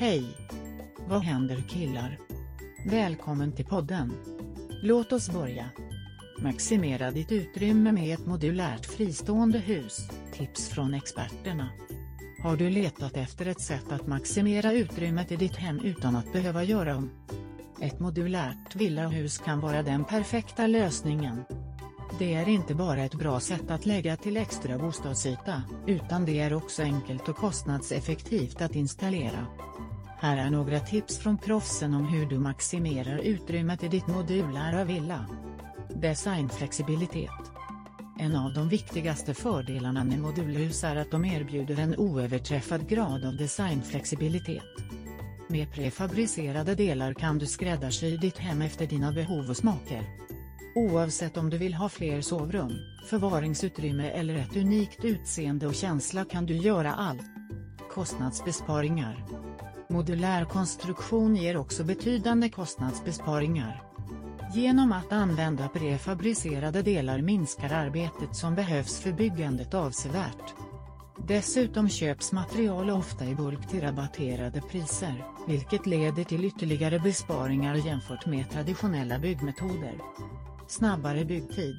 Hej! Vad händer killar? Välkommen till podden. Låt oss börja. Maximera ditt utrymme med ett modulärt fristående hus, tips från experterna. Har du letat efter ett sätt att maximera utrymmet i ditt hem utan att behöva göra om? Ett modulärt villahus kan vara den perfekta lösningen. Det är inte bara ett bra sätt att lägga till extra bostadsyta, utan det är också enkelt och kostnadseffektivt att installera. Här är några tips från proffsen om hur du maximerar utrymmet i ditt modulära villa. Designflexibilitet. En av de viktigaste fördelarna med modulhus är att de erbjuder en oöverträffad grad av designflexibilitet. Med prefabricerade delar kan du skräddarsy ditt hem efter dina behov och smaker. Oavsett om du vill ha fler sovrum, förvaringsutrymme eller ett unikt utseende och känsla kan du göra allt. Kostnadsbesparingar. Modulär konstruktion ger också betydande kostnadsbesparingar. Genom att använda prefabricerade delar minskar arbetet som behövs för byggandet avsevärt. Dessutom köps material ofta i bulk till rabatterade priser, vilket leder till ytterligare besparingar jämfört med traditionella byggmetoder. Snabbare byggtid.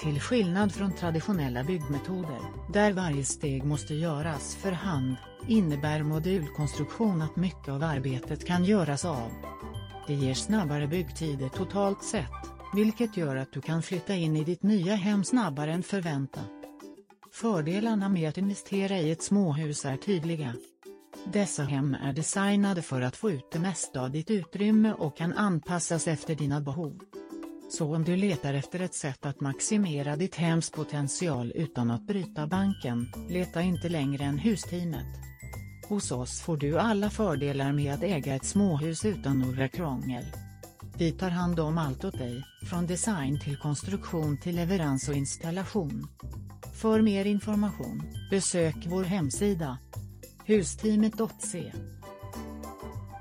Till skillnad från traditionella byggmetoder, där varje steg måste göras för hand, innebär modulkonstruktion att mycket av arbetet kan göras av. Det ger snabbare byggtider totalt sett, vilket gör att du kan flytta in i ditt nya hem snabbare än förväntat. Fördelarna med att investera i ett småhus är tydliga. Dessa hem är designade för att få ut det mesta av ditt utrymme och kan anpassas efter dina behov. Så om du letar efter ett sätt att maximera ditt hems potential utan att bryta banken, leta inte längre än Husteamet. Hos oss får du alla fördelar med att äga ett småhus utan några krångel. Vi tar hand om allt åt dig, från design till konstruktion till leverans och installation. För mer information, besök vår hemsida. Husteamet.se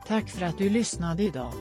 Tack för att du lyssnade idag.